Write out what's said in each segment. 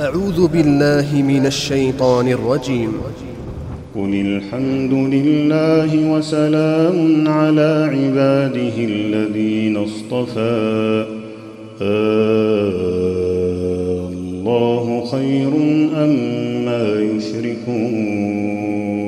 أعوذ بالله من الشيطان الرجيم. قل الحمد لله وسلام على عباده الذين اصطفى. آه الله خير أما يشركون.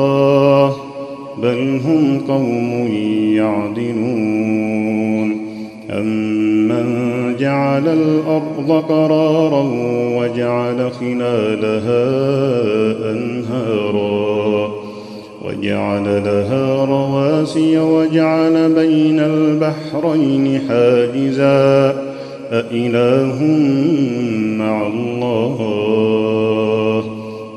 قوم يعدلون. أمن جعل الأرض قرارا وجعل خلالها أنهارا وجعل لها رواسي وجعل بين البحرين حاجزا. أإله مع الله؟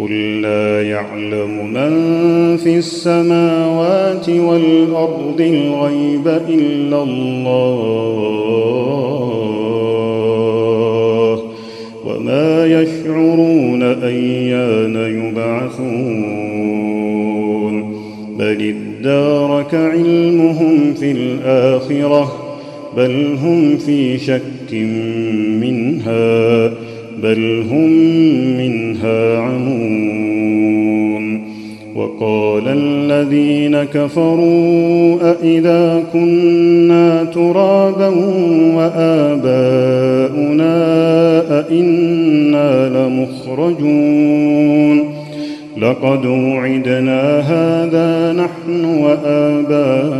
قل لا يعلم من في السماوات والأرض الغيب إلا الله وما يشعرون أيان يبعثون بل ادارك علمهم في الآخرة بل هم في شك منها بل هم منها عمون. وقال الذين كفروا أإذا كنا ترابا وآباؤنا أئنا لمخرجون. لقد وعدنا هذا نحن وآباؤنا.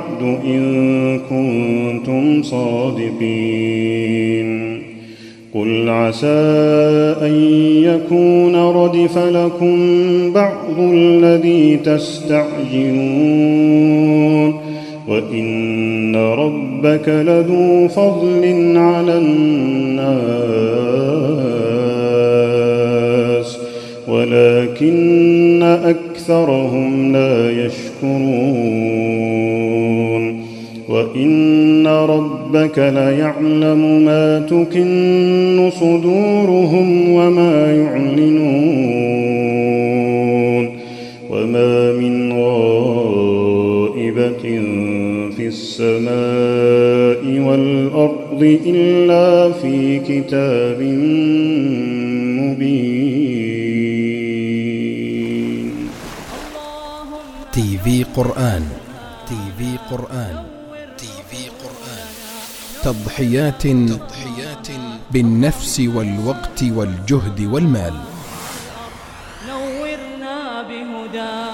إن كنتم صادقين. قل عسى أن يكون ردف لكم بعض الذي تستعجلون. وإن ربك لذو فضل على الناس. ولكن أكثرهم لا يشكرون وإن ربك ليعلم ما تكن صدورهم وما يعلنون وما من غائبة في السماء والأرض إلا في كتاب مبين تي في قرآن. تي في قرآن. تي في قرآن. تضحيات تضحيات بالنفس والوقت والجهد والمال. نورنا بهداك